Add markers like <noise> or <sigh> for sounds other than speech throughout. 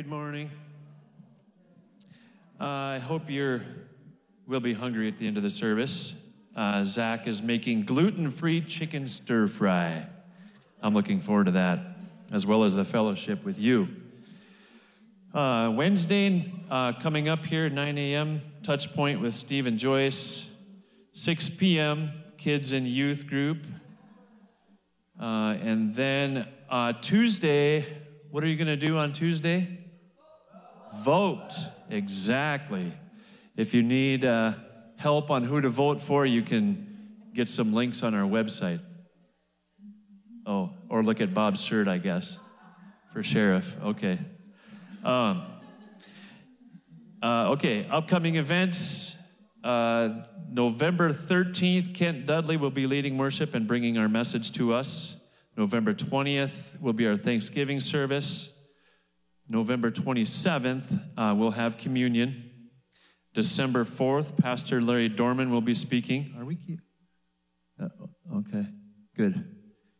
Good morning. Uh, I hope you're will be hungry at the end of the service. Uh, Zach is making gluten-free chicken stir fry. I'm looking forward to that, as well as the fellowship with you. Uh, Wednesday uh, coming up here, 9 a.m. Touch point with Steve and Joyce. 6 p.m. Kids and youth group. Uh, and then uh, Tuesday, what are you going to do on Tuesday? Vote. Exactly. If you need uh, help on who to vote for, you can get some links on our website. Oh, or look at Bob's shirt, I guess, for sheriff. Okay. Um, uh, okay, upcoming events. Uh, November 13th, Kent Dudley will be leading worship and bringing our message to us. November 20th will be our Thanksgiving service. November 27th, uh, we'll have communion. December 4th, Pastor Larry Dorman will be speaking. Are we? Uh, okay, good.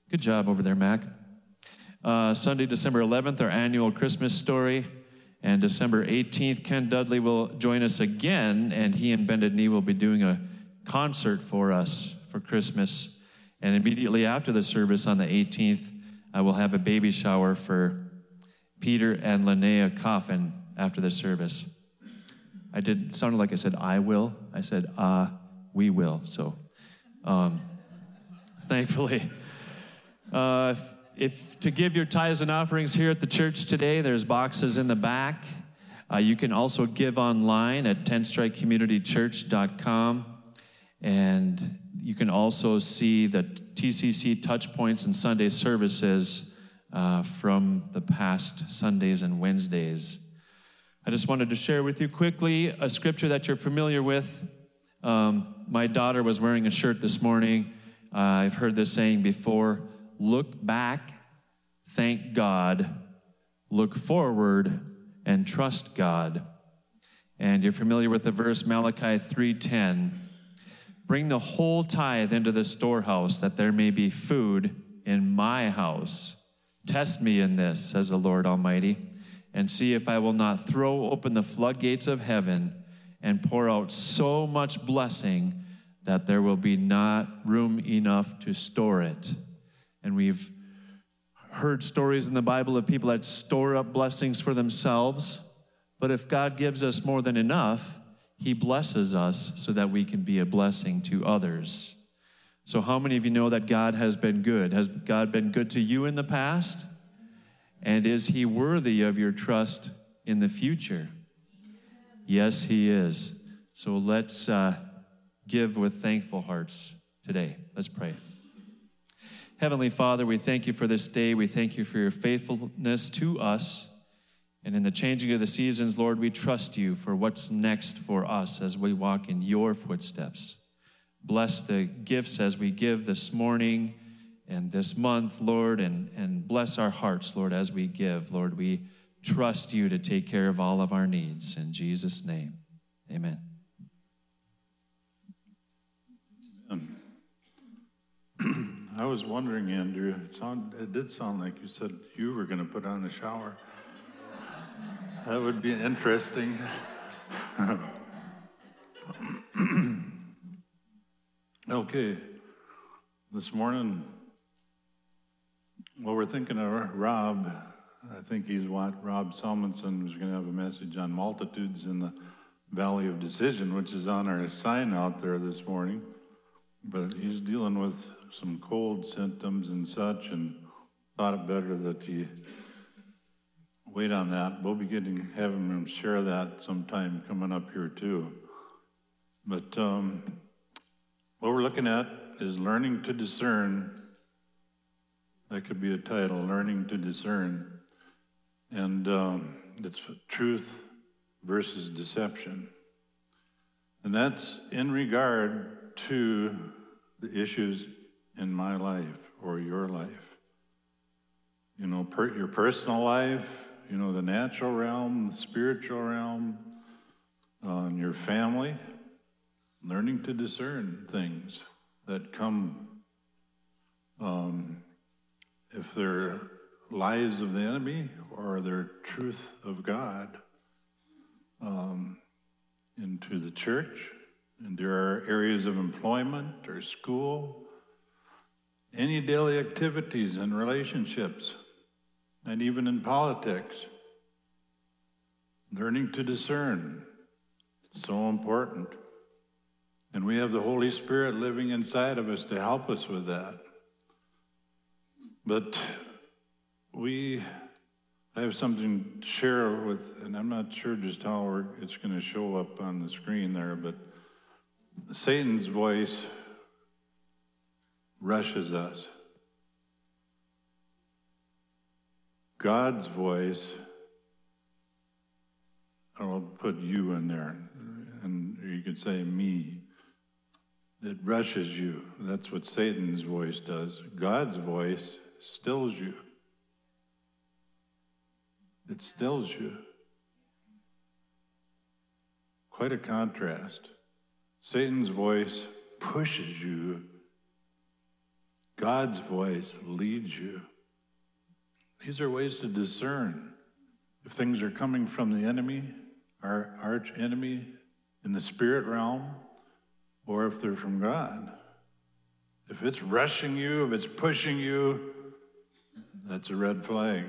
Good job over there, Mac. Uh, Sunday, December 11th, our annual Christmas story. And December 18th, Ken Dudley will join us again, and he and Bended Knee will be doing a concert for us for Christmas. And immediately after the service on the 18th, I will have a baby shower for Peter and Linnea Coffin after the service. I did sounded like I said I will. I said uh we will. So um, <laughs> thankfully. Uh, if if, to give your tithes and offerings here at the church today, there's boxes in the back. Uh, you can also give online at tenstrikecommunitychurch.com. And you can also see the TCC touch points and Sunday services uh, from the past Sundays and Wednesdays. I just wanted to share with you quickly a scripture that you're familiar with. Um, my daughter was wearing a shirt this morning. Uh, I've heard this saying before look back, thank God, look forward, and trust God. And you're familiar with the verse Malachi 3:10. Bring the whole tithe into the storehouse that there may be food in my house. Test me in this, says the Lord Almighty, and see if I will not throw open the floodgates of heaven and pour out so much blessing that there will be not room enough to store it. And we've heard stories in the Bible of people that store up blessings for themselves. But if God gives us more than enough, He blesses us so that we can be a blessing to others. So, how many of you know that God has been good? Has God been good to you in the past? And is He worthy of your trust in the future? Yes, He is. So, let's uh, give with thankful hearts today. Let's pray. Heavenly Father, we thank you for this day. We thank you for your faithfulness to us. And in the changing of the seasons, Lord, we trust you for what's next for us as we walk in your footsteps. Bless the gifts as we give this morning and this month, Lord, and, and bless our hearts, Lord, as we give. Lord, we trust you to take care of all of our needs. In Jesus' name, amen. <clears throat> I was wondering, Andrew, it, sound, it did sound like you said you were going to put on the shower. That would be interesting. <clears throat> <clears throat> okay, this morning, well, we're thinking of Rob. I think he's what Rob Salmonson was going to have a message on multitudes in the Valley of Decision, which is on our sign out there this morning. But he's dealing with some cold symptoms and such, and thought it better that he wait on that. We'll be getting having him share that sometime coming up here too. But um, what we're looking at is learning to discern. That could be a title, learning to discern, and um, it's truth versus deception, and that's in regard to the issues in my life or your life. You know, per, your personal life, you know, the natural realm, the spiritual realm, uh, your family, learning to discern things that come, um, if they're lies of the enemy or they're truth of God um, into the church, into our areas of employment or school, any daily activities and relationships, and even in politics. Learning to discern. It's so important. And we have the Holy Spirit living inside of us to help us with that. But we I have something to share with, and I'm not sure just how it's going to show up on the screen there, but Satan's voice rushes us. God's voice, I'll put you in there, and you could say me. It rushes you. That's what Satan's voice does. God's voice stills you. It stills you. Quite a contrast. Satan's voice pushes you, God's voice leads you. These are ways to discern if things are coming from the enemy, our arch enemy in the spirit realm, or if they're from God. If it's rushing you, if it's pushing you, that's a red flag.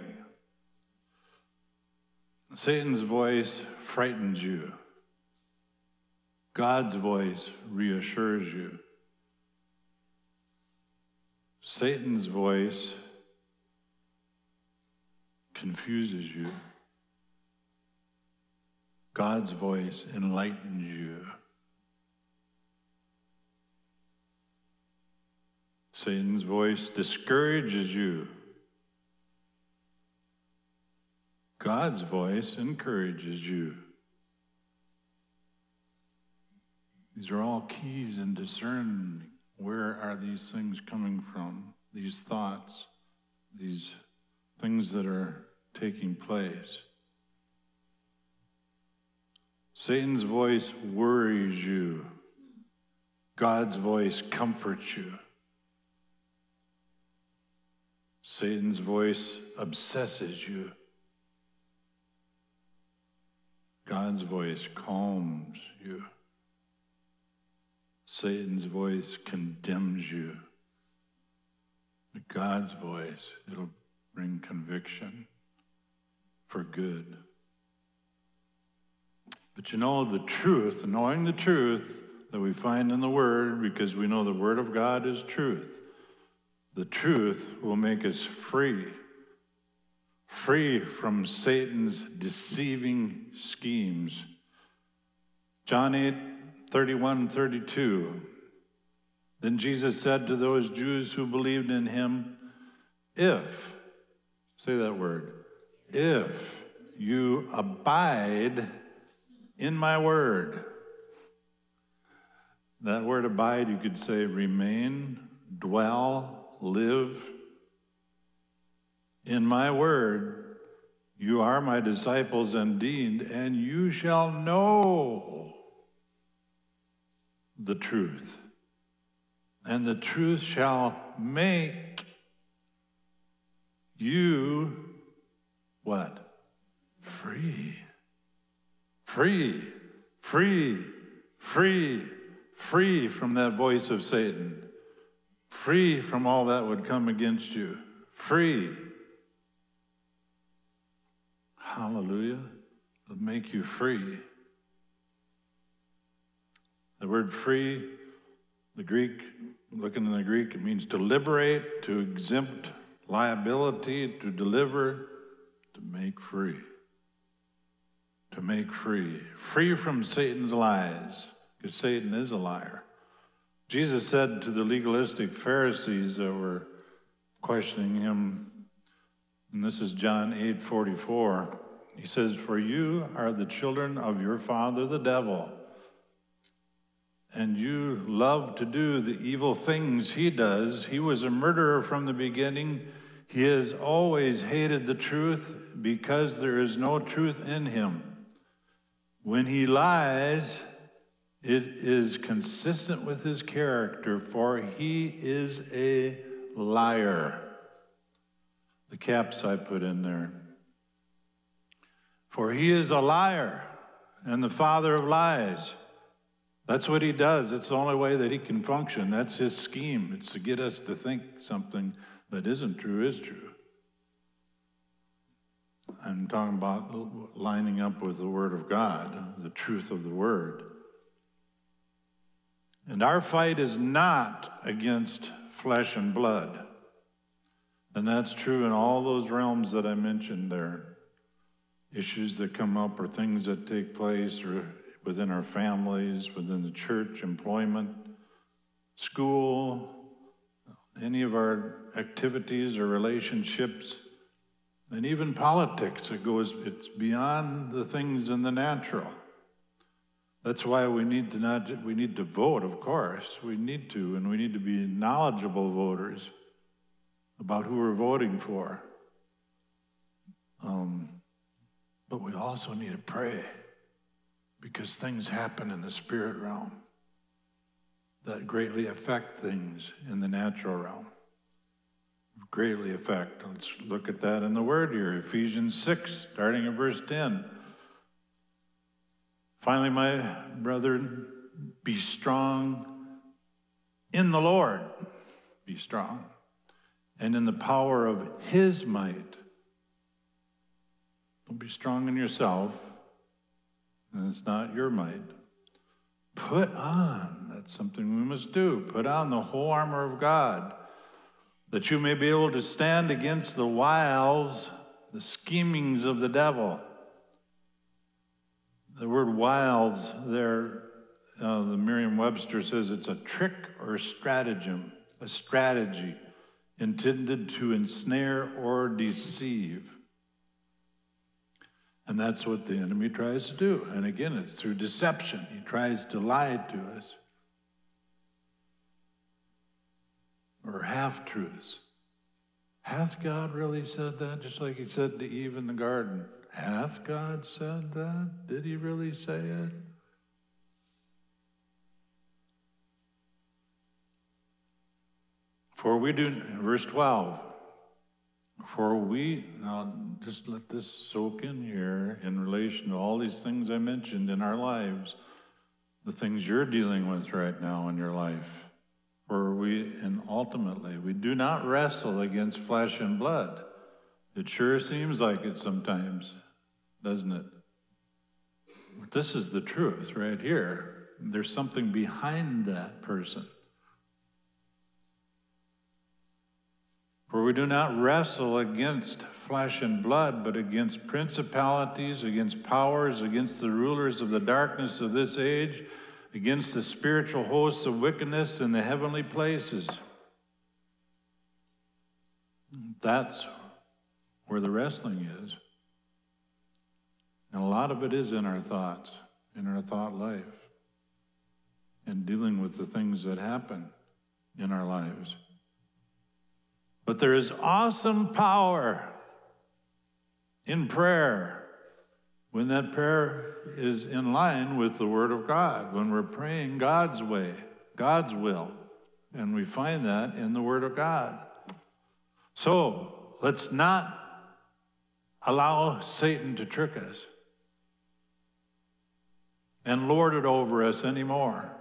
Satan's voice frightens you. God's voice reassures you. Satan's voice confuses you. God's voice enlightens you. Satan's voice discourages you. God's voice encourages you. These are all keys in discerning where are these things coming from, these thoughts, these things that are taking place. Satan's voice worries you. God's voice comforts you. Satan's voice obsesses you. God's voice calms you. Satan's voice condemns you. But God's voice, it'll bring conviction for good. But you know, the truth, knowing the truth that we find in the Word, because we know the Word of God is truth, the truth will make us free free from Satan's deceiving schemes. John 8, 31 32. Then Jesus said to those Jews who believed in him, If, say that word, if you abide in my word. That word abide, you could say remain, dwell, live, in my word, you are my disciples indeed, and you shall know the truth. And the truth shall make you what? Free. Free. Free. Free. Free from that voice of Satan. Free from all that would come against you. Free. Hallelujah. It'll make you free. The word free, the Greek, looking in the Greek, it means to liberate, to exempt liability, to deliver, to make free. To make free. Free from Satan's lies, because Satan is a liar. Jesus said to the legalistic Pharisees that were questioning him and this is John 8 44. He says, For you are the children of your father, the devil, and you love to do the evil things he does. He was a murderer from the beginning. He has always hated the truth because there is no truth in him. When he lies, it is consistent with his character, for he is a liar the caps I put in there. For he is a liar and the father of lies. That's what he does. It's the only way that he can function. That's his scheme. It's to get us to think something that isn't true is true. I'm talking about lining up with the Word of God, the truth of the Word. And our fight is not against flesh and blood. And that's true in all those realms that I mentioned there. Issues that come up or things that take place or within our families, within the church, employment, school, any of our activities or relationships, and even politics. It goes, it's beyond the things in the natural. That's why we need to not we need to vote, of course. We need to, and we need to be knowledgeable voters about who we're voting for. Um, but we also need to pray because things happen in the spirit realm that greatly affect things in the natural realm. Greatly affect. Let's look at that in the word here Ephesians 6, starting in verse 10. Finally, my brethren, be strong in the Lord. Be strong. And in the power of his might. Don't be strong in yourself, and it's not your might. Put on, that's something we must do. Put on the whole armor of God, that you may be able to stand against the wiles, the schemings of the devil. The word wiles there, uh, the Merriam Webster says it's a trick or a stratagem, a strategy intended to ensnare or deceive. And that's what the enemy tries to do. And again, it's through deception. He tries to lie to us. Or half truths. Hath God really said that? Just like he said to Eve in the garden. Hath God said that? Did he really say it? For we do, verse 12, for we, now just let this soak in here in relation to all these things I mentioned in our lives, the things you're dealing with right now in your life. For we, and ultimately, we do not wrestle against flesh and blood. It sure seems like it sometimes doesn't it? But this is the truth right here. There's something behind that person. For we do not wrestle against flesh and blood, but against principalities, against powers, against the rulers of the darkness of this age, against the spiritual hosts of wickedness in the heavenly places. That's where the wrestling is. And a lot of it is in our thoughts, in our thought life, and dealing with the things that happen in our lives. But there is awesome power in prayer when that prayer is in line with the Word of God, when we're praying God's way, God's will. And we find that in the Word of God. So let's not allow Satan to trick us and lord it over us anymore.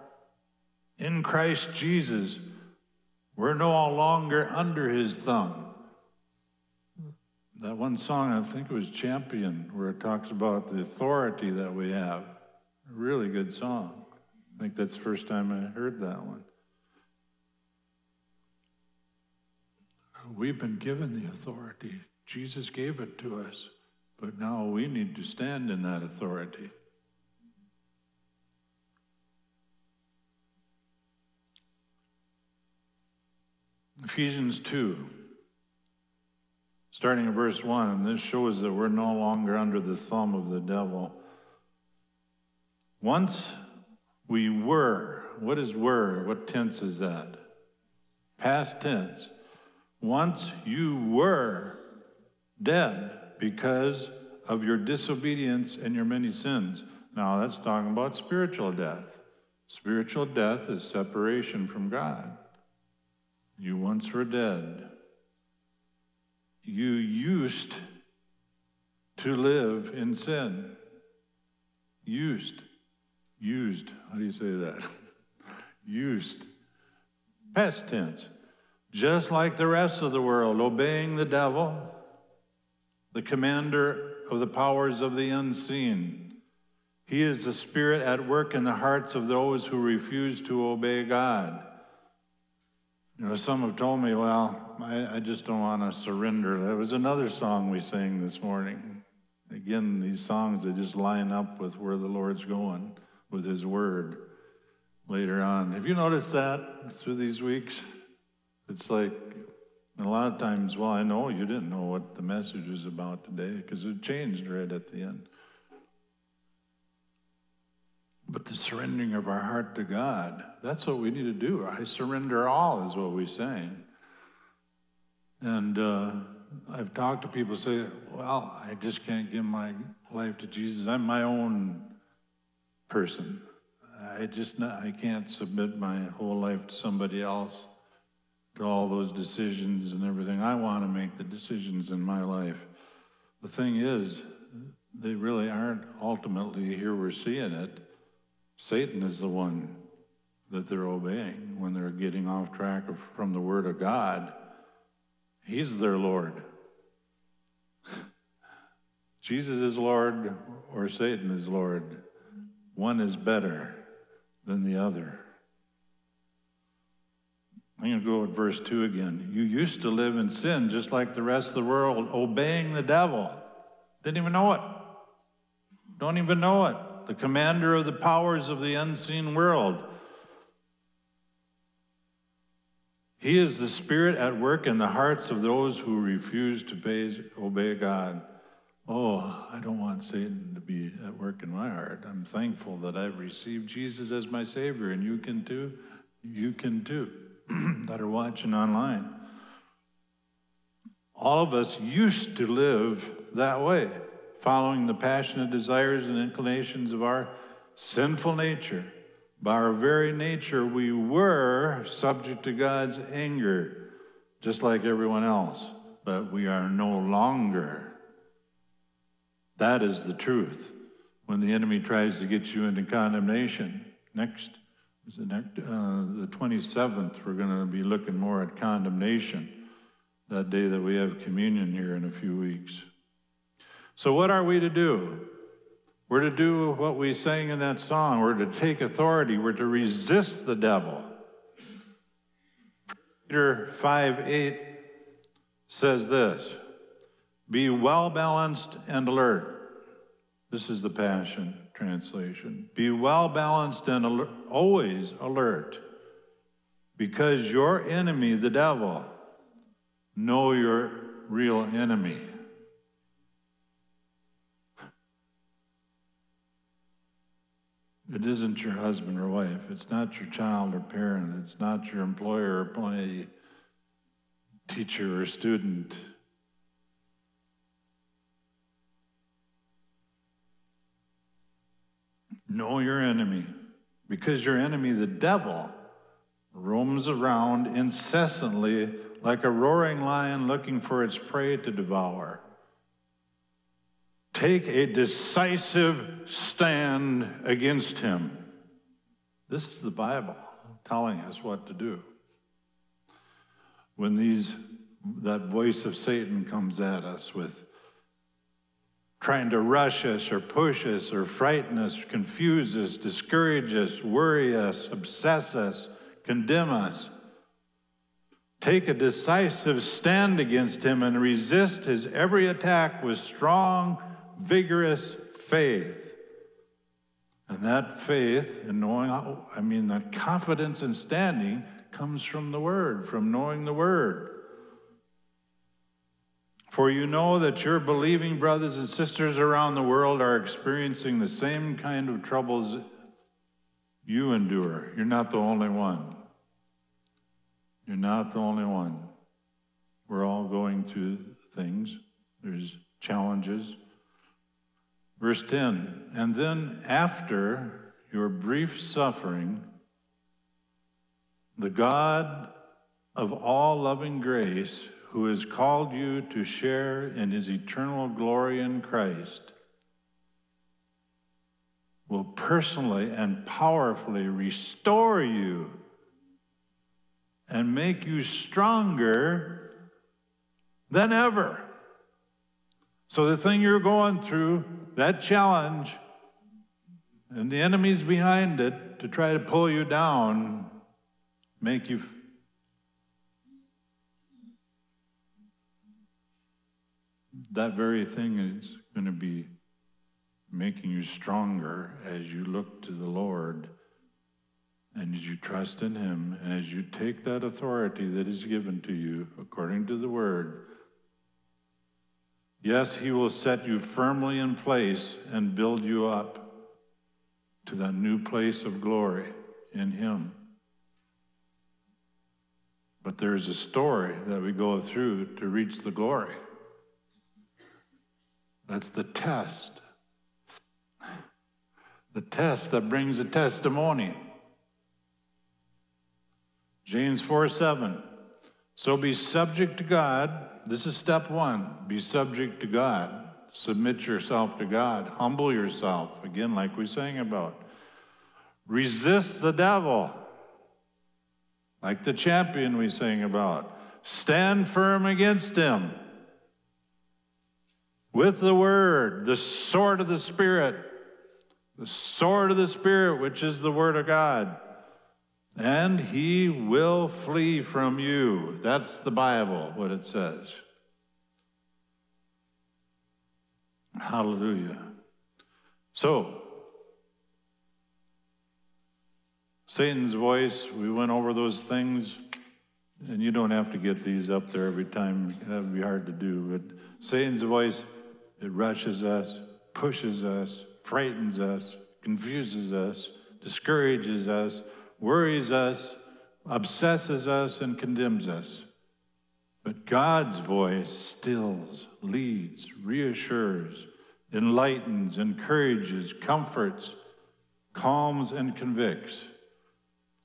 In Christ Jesus, we're no longer under his thumb. That one song, I think it was Champion, where it talks about the authority that we have. Really good song. I think that's the first time I heard that one. We've been given the authority. Jesus gave it to us, but now we need to stand in that authority. Ephesians 2, starting in verse 1, and this shows that we're no longer under the thumb of the devil. Once we were, what is were? What tense is that? Past tense. Once you were dead because of your disobedience and your many sins. Now that's talking about spiritual death. Spiritual death is separation from God. You once were dead. you used to live in sin. Used. Used. How do you say that? <laughs> used. Past tense. Just like the rest of the world, obeying the devil, the commander of the powers of the unseen. He is the spirit at work in the hearts of those who refuse to obey God. You know, some have told me, well, I, I just don't want to surrender. That was another song we sang this morning. Again, these songs that just line up with where the Lord's going with His Word later on. Have you noticed that through these weeks? It's like a lot of times, well, I know you didn't know what the message was about today because it changed right at the end. But the surrendering of our heart to God, that's what we need to do. I surrender all, is what we saying. And uh, I've talked to people say, well, I just can't give my life to Jesus. I'm my own person. I just not, I can't submit my whole life to somebody else, all those decisions and everything. I want to make the decisions in my life. The thing is, they really aren't ultimately here. We're seeing it Satan is the one that they're obeying when they're getting off track from the Word of God. He's their Lord. <laughs> Jesus is Lord or Satan is Lord. One is better than the other. I'm going to go at verse 2 again. You used to live in sin just like the rest of the world, obeying the devil. Didn't even know it. Don't even know it the commander of the powers of the unseen world. He is the spirit at work in the hearts of those who refuse to pay, obey God. Oh, I don't want Satan to be at work in my heart. I'm thankful that I've received Jesus as my Savior, and you can too. You can too, <clears throat> that are watching online. All of us used to live that way following the passionate desires and inclinations of our sinful nature. By our very nature, we were subject to God's anger, just like everyone else, but we are no longer. That is the truth. When the enemy tries to get you into condemnation, next the, next, uh, the 27th, we're going to be looking more at condemnation that day that we have communion here in a few weeks. So, what are we to do? We're to do what we sang in that song. We're to take authority. We're to resist the devil. Peter 5 8 says this Be well balanced and alert. This is the Passion translation. Be well balanced and alert, always alert, because your enemy, the devil, know your real enemy. It isn't your husband or wife. It's not your child or parent. It's not your employer or employee, teacher or student. Know your enemy, because your enemy, the devil, roams around incessantly like a roaring lion looking for its prey to devour. Take a decisive stand against him. This is the Bible telling us what to do. When these that voice of Satan comes at us with trying to rush us or push us or frighten us, confuse us, discourage us, worry us, obsess us, condemn us. Take a decisive stand against him and resist his every attack with strong vigorous faith. And that faith and knowing, I mean, that confidence and standing comes from the Word, from knowing the Word. For you know that your believing brothers and sisters around the world are experiencing the same kind of troubles you endure. You're not the only one. You're not the only one. We're all going through things, there's challenges. Verse 10 And then after your brief suffering, the God of all loving grace, who has called you to share in his eternal glory in Christ, will personally and powerfully restore you and make you stronger than ever. So, the thing you're going through, that challenge, and the enemies behind it to try to pull you down, make you. That very thing is going to be making you stronger as you look to the Lord and as you trust in Him, and as you take that authority that is given to you according to the Word, yes, He will set you firmly in place and build you up to that new place of glory in Him. But there's a story that we go through to reach the glory. That's the test. The test that brings a testimony. James 4 7. So be subject to God. This is step one. Be subject to God. Submit yourself to God. Humble yourself. Again, like we sang about. Resist the devil. Like the champion we sang about. Stand firm against him. With the word, the sword of the Spirit. The sword of the Spirit, which is the word of God and he will flee from you. That's the Bible, what it says. Hallelujah. So, Satan's voice, we went over those things, and you don't have to get these up there every time. That would be hard to do. But Satan's voice, it rushes us, pushes us, frightens us, confuses us, discourages us worries us, obsesses us, and condemns us. But God's voice stills, leads, reassures, enlightens, encourages, comforts, calms, and convicts.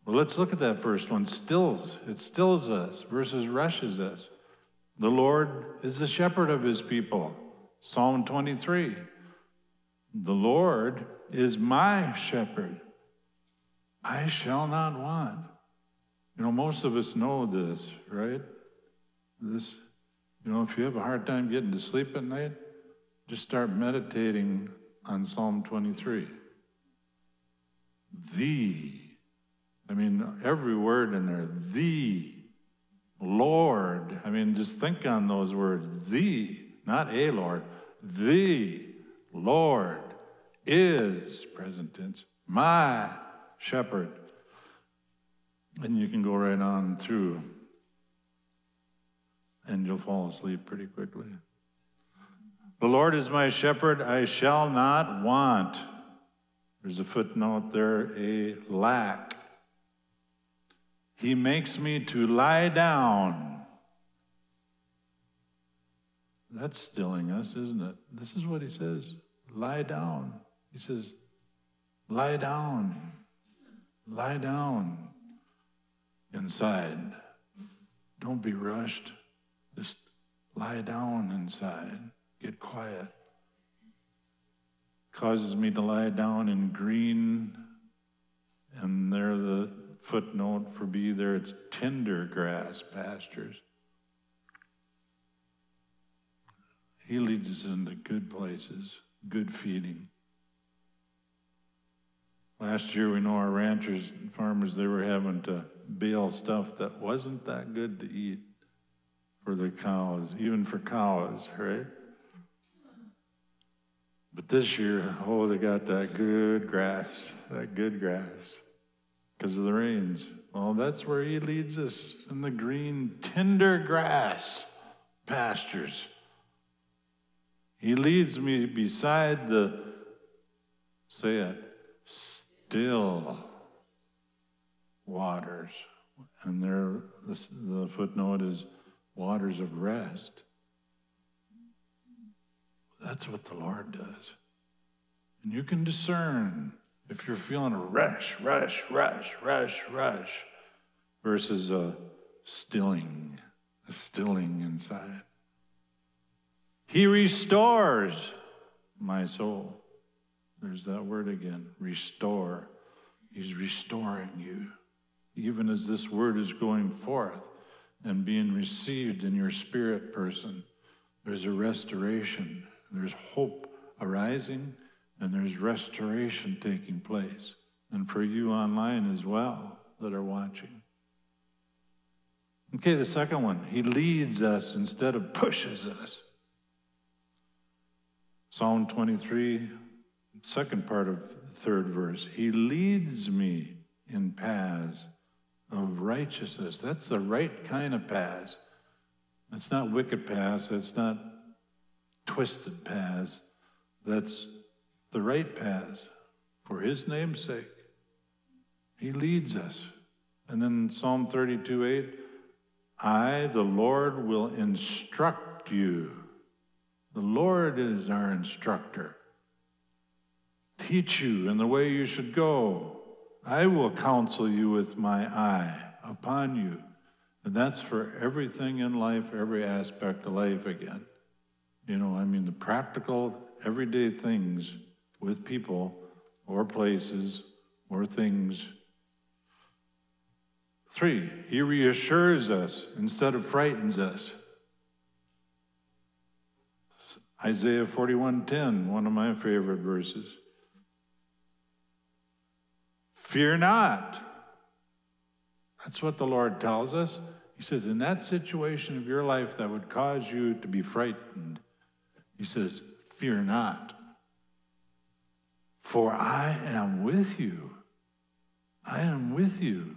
Well, let's look at that first one. Stills. It stills us versus rushes us. The Lord is the shepherd of his people. Psalm 23. The Lord is my shepherd. I shall not want. You know, most of us know this, right? This, you know, if you have a hard time getting to sleep at night, just start meditating on Psalm 23. The, I mean, every word in there, the Lord. I mean, just think on those words. The, not a Lord, the Lord is, present tense, my shepherd. And you can go right on through, and you'll fall asleep pretty quickly. The Lord is my shepherd, I shall not want. There's a footnote there, a lack. He makes me to lie down. That's stilling us, isn't it? This is what he says lie down. He says, lie down. Lie down inside. Don't be rushed. Just lie down inside. Get quiet. Causes me to lie down in green, and there the footnote for be there, it's tender grass pastures. He leads us into good places, good feeding. Last year, we know our ranchers and farmers, they were having to bale stuff that wasn't that good to eat for their cows, even for cows, right? But this year, oh, they got that good grass, that good grass, because of the rains. Well, that's where he leads us in the green, tender grass pastures. He leads me beside the, say it, still waters. And there, the, the footnote is waters of rest. That's what the Lord does. And you can discern if you're feeling a rush, rush, rush, rush, rush, versus a stilling, a stilling inside. He restores my soul. There's that word again restore. He's restoring you. Even as this word is going forth and being received in your spirit person, there's a restoration. There's hope arising, and there's restoration taking place. And for you online as well that are watching. Okay, the second one, he leads us instead of pushes us. Psalm 23, second part of third verse. He leads me in paths of righteousness. That's the right kind of paths. It's not wicked paths, it's not twisted paths. That's the right paths for his name's sake. He leads us. And then Psalm 32 8, I, the Lord, will instruct you. The Lord is our instructor. Teach you in the way you should go. I will counsel you with my eye upon you. And that's for everything in life, every aspect of life again. You know, I mean, the practical, everyday things with people or places or things. Three, he reassures us instead of frightens us. Isaiah 41:10, one of my favorite verses. Fear not. That's what the Lord tells us. He says, in that situation of your life that would cause you to be frightened, he says, Fear not, for I am with you. I am with you.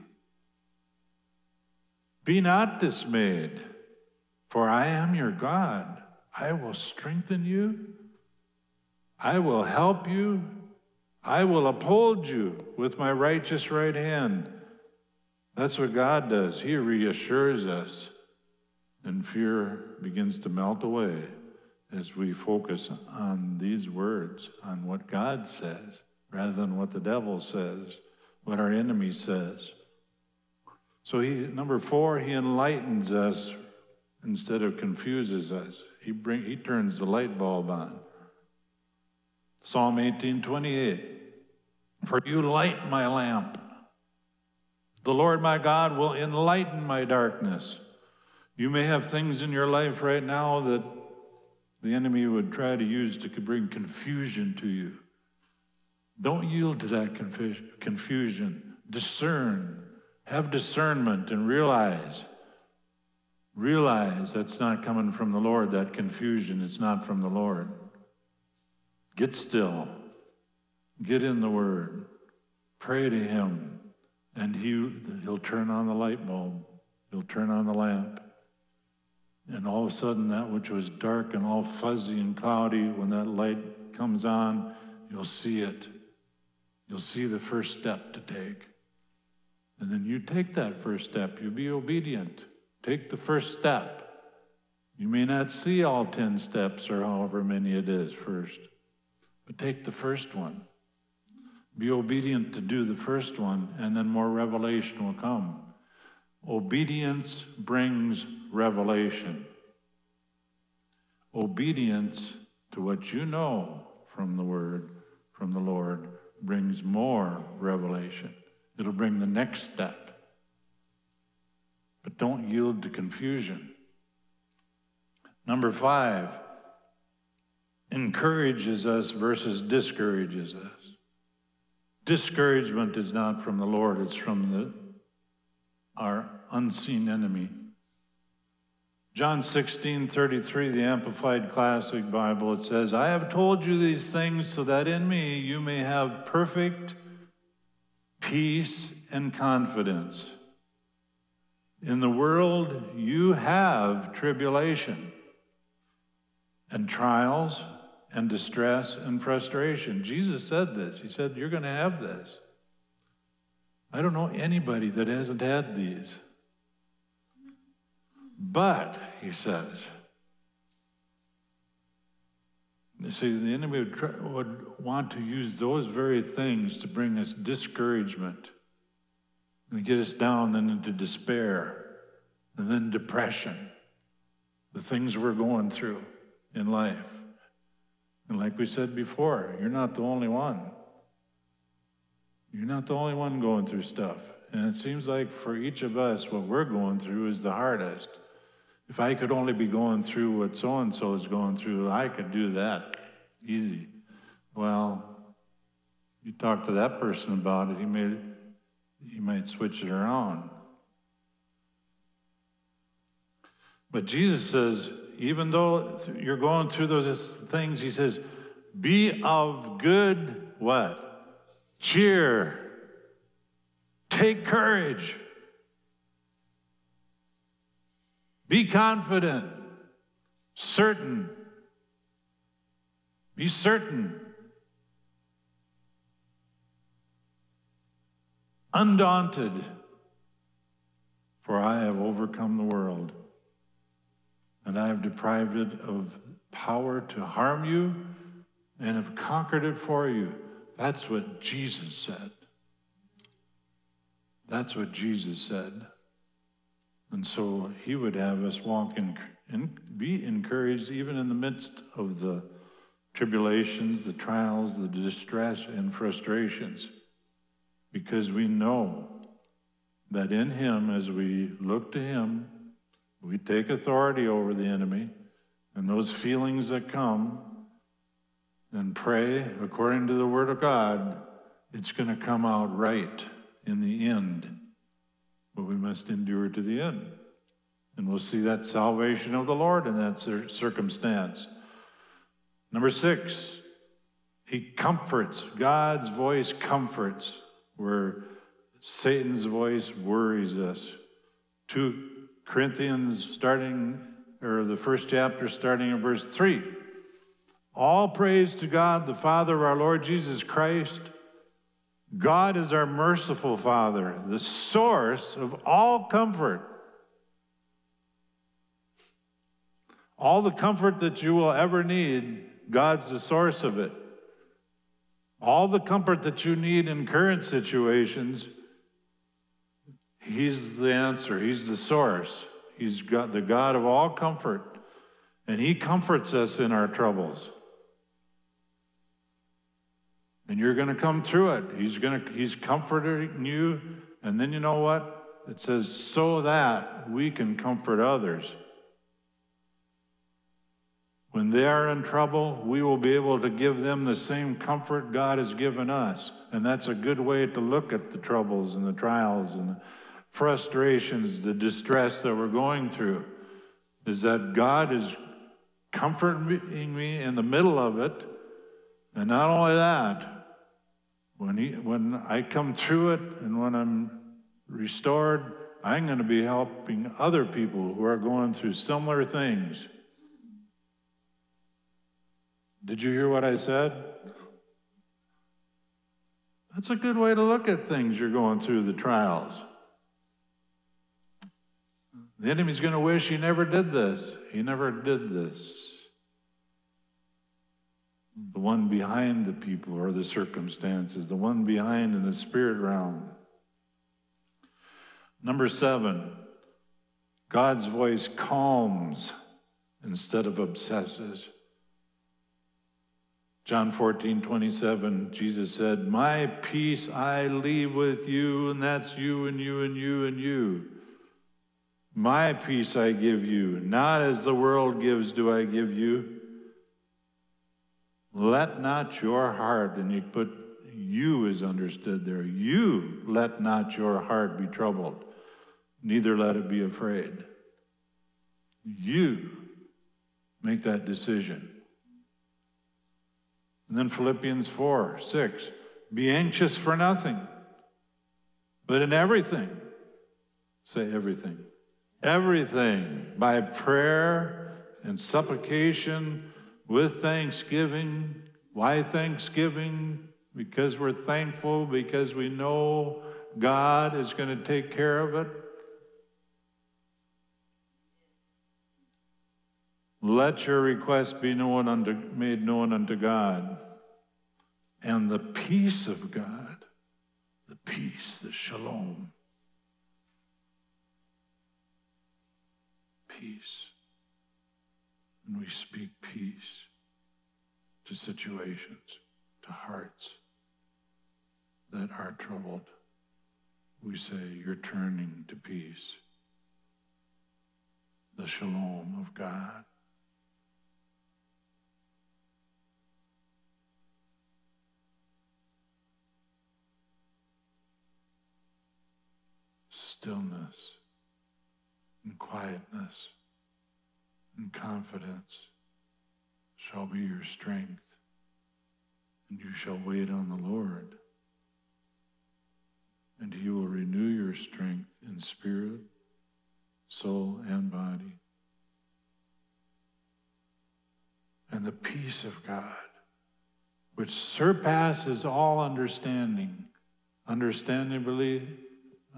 Be not dismayed, for I am your God. I will strengthen you. I will help you. I will uphold you with my righteous right hand. That's what God does. He reassures us, and fear begins to melt away as we focus on these words, on what God says, rather than what the devil says, what our enemy says. So he number four, he enlightens us instead of confuses us. He bring he turns the light bulb on. Psalm 18, 28. For you light my lamp. The Lord my God will enlighten my darkness. You may have things in your life right now that the enemy would try to use to bring confusion to you. Don't yield to that confusion. Discern. Have discernment and realize. Realize that's not coming from the Lord, that confusion. It's not from the Lord. Get still. Get in the Word. Pray to Him, and he, He'll turn on the light bulb. He'll turn on the lamp. And all of a sudden, that which was dark and all fuzzy and cloudy, when that light comes on, you'll see it. You'll see the first step to take. And then you take that first step. You be obedient. Take the first step. You may not see all 10 steps or however many it is first, but take the first one. Be obedient to do the first one, and then more revelation will come. Obedience brings revelation. Obedience to what you know from the Word, from the Lord, brings more revelation. It'll bring the next step. But don't yield to confusion. Number five, encourages us versus discourages us. Discouragement is not from the Lord, it's from the, our unseen enemy. John 16, 33, the Amplified Classic Bible, it says, I have told you these things so that in me you may have perfect peace and confidence. In the world, you have tribulation and trials and distress and frustration. Jesus said this. He said, You're going to have this. I don't know anybody that hasn't had these. But, he says, you see, the enemy would, try, would want to use those very things to bring us discouragement and get us down then into despair and then depression the things we're going through in life. And like we said before, you're not the only one. You're not the only one going through stuff. And it seems like for each of us, what we're going through is the hardest. If I could only be going through what so and so is going through, I could do that easy. Well, you talk to that person about it, he may he might switch it around. But Jesus says, even though you're going through those things, he says, be of good what? Cheer. Take courage. Be confident, certain. Be certain. Undaunted, for I have overcome the world, and I have deprived it of power to harm you, and have conquered it for you. That's what Jesus said. That's what Jesus said. And so he would have us walk and be encouraged even in the midst of the tribulations, the trials, the distress, and frustrations, because we know that in him, as we look to him, we take authority over the enemy, and those feelings that come, and pray according to the Word of God, it's going to come out right in the end. But we must endure to the end. And we'll see that salvation of the Lord in that circumstance. Number six, he comforts. God's voice comforts, where Satan's voice worries us. 2 Corinthians, starting, or the first chapter, starting in verse 3. All praise to God, the Father of our Lord Jesus Christ God is our merciful Father, the source of all comfort. All the comfort that you will ever need, God's the source of it. All the comfort that you need in current situations, He's the answer, He's the source. He's got the God of all comfort, and He comforts us in our troubles. And you're going to come through it. He's going to he's comforting you. And then you know what? It says so that we can comfort others. When they are in trouble, we will be able to give them the same comfort God has given us. And that's a good way to look at the troubles and the trials and the frustrations, the distress that we're going through. Is that God is comforting me in the middle of it. And not only that, when, he, when I come through it and when I'm restored, I'm going to be helping other people who are going through similar things. Did you hear what I said? That's a good way to look at things you're going through the trials. The enemy's going to wish he never did this. He never did this the one behind the people or the circumstances, the one behind in the spirit realm. Number seven, God's voice calms instead of obsesses. John 14, 27, Jesus said, My peace I leave with you, and that's you and you and you and you. My peace I give you, not as the world gives, do I give you. Let not your heart, and he put you is understood there. You let not your heart be troubled, neither let it be afraid. You make that decision. And then Philippians 4 6 be anxious for nothing, but in everything, say everything, everything by prayer and supplication with thanksgiving. Why thanksgiving? Because we're thankful, because we know God is going to take care of it. Let your request be known unto, made known unto God. And the peace of God, the peace, the shalom, peace and we speak peace to situations, to hearts that are troubled. We say, You're turning to peace. The shalom of God. Stillness and quietness and confidence shall be your strength, and you shall wait on the Lord. And he will renew your strength in spirit, soul, and body. And the peace of God, which surpasses all understanding, understandably,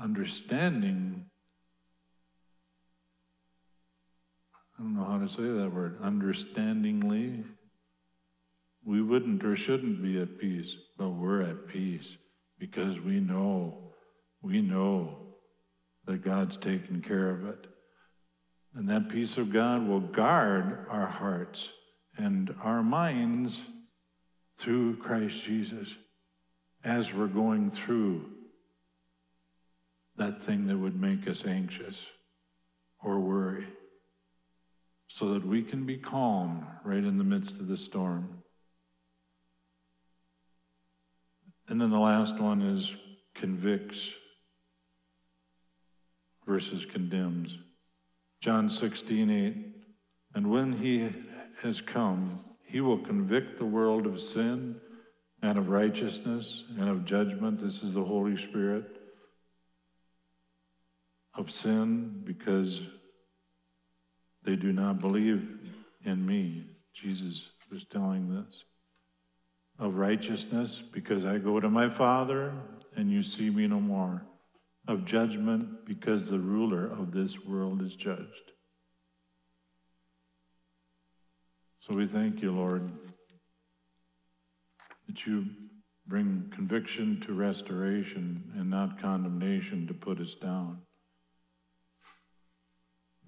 understanding I don't know how to say that word, understandingly. We wouldn't or shouldn't be at peace, but we're at peace because we know, we know that God's taken care of it. And that peace of God will guard our hearts and our minds through Christ Jesus as we're going through that thing that would make us anxious or worry so that we can be calm right in the midst of the storm. And then the last one is convicts versus condemns. John 16, 8. And when he has come, he will convict the world of sin and of righteousness and of judgment. This is the Holy Spirit. Of sin, because they do not believe in me. Jesus was telling this. Of righteousness, because I go to my Father and you see me no more. Of judgment, because the ruler of this world is judged. So we thank you, Lord, that you bring conviction to restoration and not condemnation to put us down.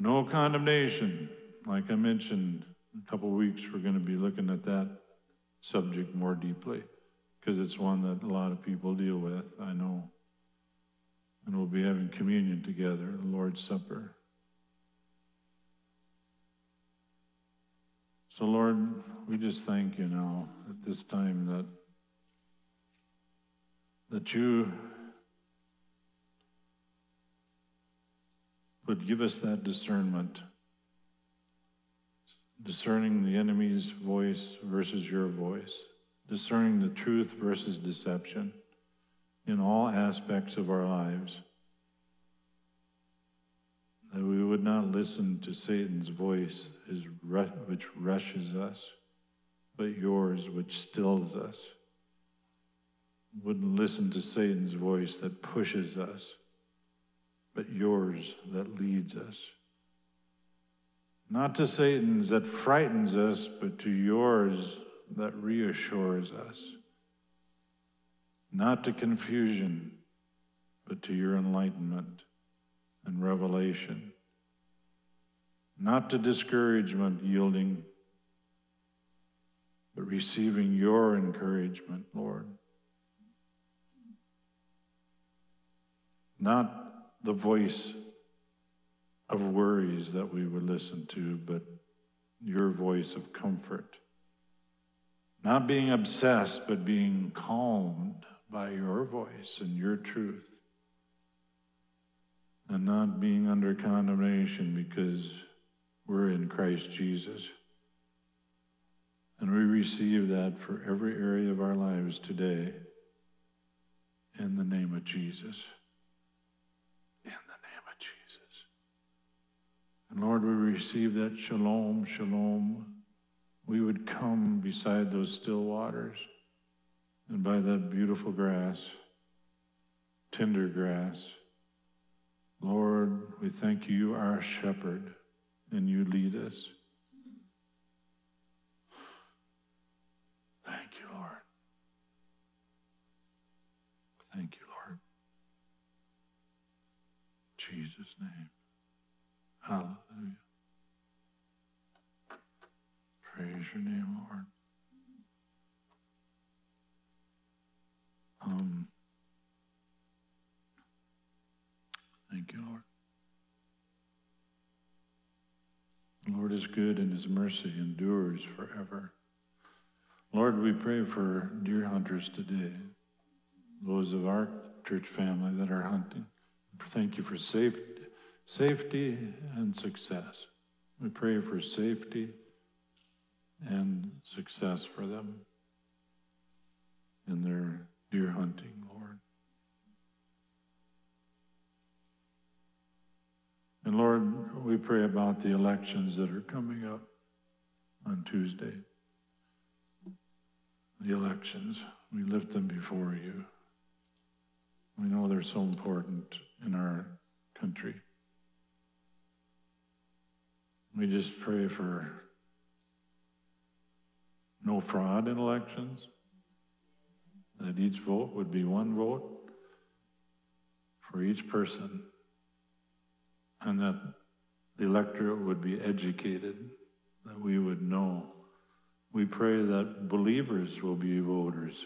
No condemnation. Like I mentioned, a couple weeks we're going to be looking at that subject more deeply because it's one that a lot of people deal with, I know. And we'll be having communion together, the Lord's Supper. So, Lord, we just thank you now at this time that, that you But give us that discernment, discerning the enemy's voice versus your voice, discerning the truth versus deception in all aspects of our lives. That we would not listen to Satan's voice his which rushes us, but yours which stills us. Wouldn't listen to Satan's voice that pushes us but yours that leads us. Not to Satan's that frightens us, but to yours that reassures us. Not to confusion, but to your enlightenment and revelation. Not to discouragement yielding, but receiving your encouragement, Lord. Not the voice of worries that we would listen to, but your voice of comfort. Not being obsessed, but being calmed by your voice and your truth. And not being under condemnation because we're in Christ Jesus. And we receive that for every area of our lives today in the name of Jesus. And Lord, we receive that shalom, shalom. We would come beside those still waters and by that beautiful grass, tender grass. Lord, we thank you, you are a shepherd, and you lead us. Thank you, Lord. Thank you, Lord. In Jesus' name. Hallelujah. Praise your name, Lord. Um, thank you, Lord. The Lord is good and his mercy endures forever. Lord, we pray for deer hunters today, those of our church family that are hunting. Thank you for safety, safety and success. We pray for safety and success for them in their deer hunting, Lord. And Lord, we pray about the elections that are coming up on Tuesday. The elections, we lift them before you. We know they're so important in our country. We just pray for no fraud in elections, that each vote would be one vote for each person, and that the electorate would be educated, that we would know. We pray that believers will be voters,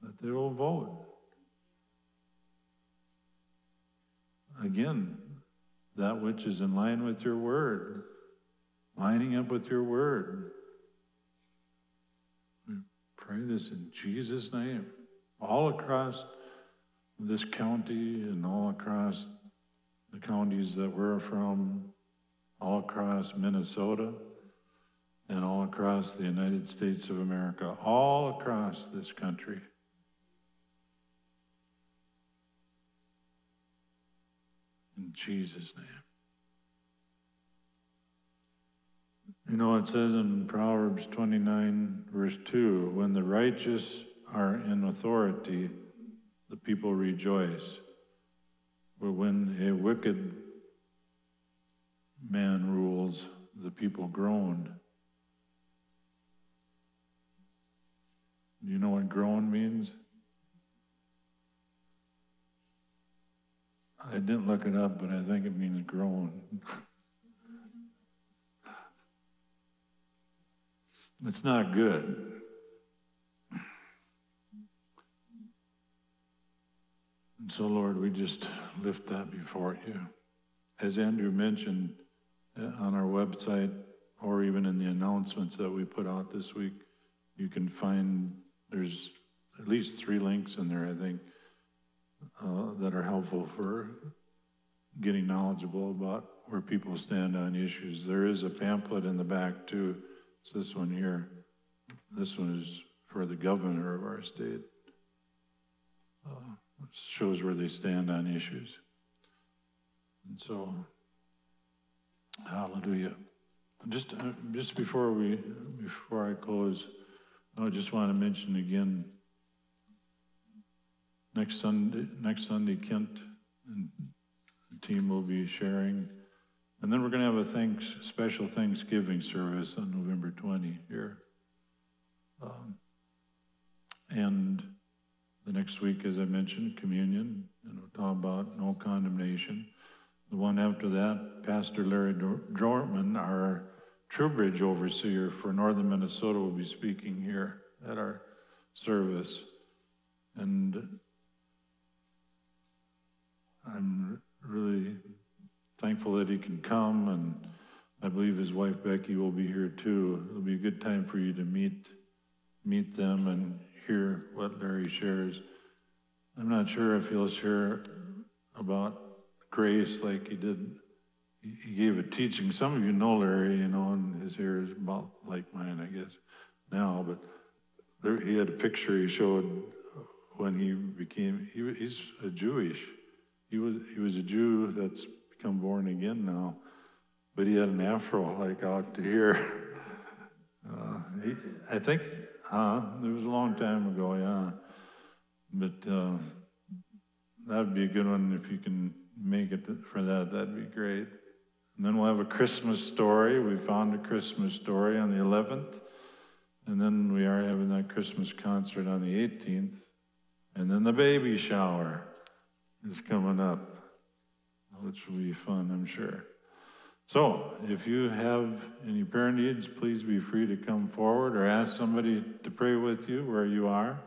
that they will vote. Again, that which is in line with your word, lining up with your word. We pray this in Jesus' name. All across this county and all across the counties that we're from, all across Minnesota, and all across the United States of America, all across this country. In Jesus' name. You know, it says in Proverbs 29, verse 2 when the righteous are in authority, the people rejoice. But when a wicked man rules, the people groan. Do you know what groan means? I didn't look it up, but I think it means groan. <laughs> it's not good. And so, Lord, we just lift that before you. As Andrew mentioned uh, on our website, or even in the announcements that we put out this week, you can find there's at least three links in there, I think, uh, that are helpful for getting knowledgeable about where people stand on issues. There is a pamphlet in the back, too. It's this one here. This one is for the governor of our state. Uh, shows where they stand on issues. And so, hallelujah. Just, uh, just before we, before I close, I just want to mention again Next Sunday, next Sunday, Kent and the team will be sharing. And then we're going to have a thanks, special Thanksgiving service on November 20 here. Um, and the next week, as I mentioned, communion, and we'll talk about no condemnation. The one after that, Pastor Larry Dortman, our TrueBridge overseer for northern Minnesota, will be speaking here at our service. And I'm really thankful that he can come, and I believe his wife Becky will be here too. It'll be a good time for you to meet meet them and hear what Larry shares. I'm not sure if he'll share about grace like he did. He gave a teaching. Some of you know Larry, you know, and his hair is about like mine, I guess, now. But there, he had a picture he showed when he became. He, he's a Jewish he was he was a Jew that's become born again now, but he had an afro like out to here. <laughs> Uh, he, I think, huh? It was a long time ago, yeah. But uh, that would be a good one if you can make it for that. That'd be great. And then we'll have a Christmas story. We found a Christmas story on the 11th. And then we are having that Christmas concert on the 18th. And then the baby shower is coming up, which will be fun, I'm sure. So if you have any prayer needs, please be free to come forward or ask somebody to pray with you where you are.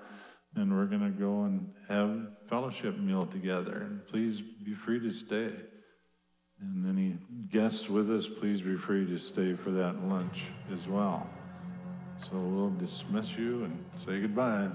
And we're going to go and have fellowship meal together. And please be free to stay. And any guests with us, please be free to stay for that lunch as well. So we'll dismiss you and say goodbye.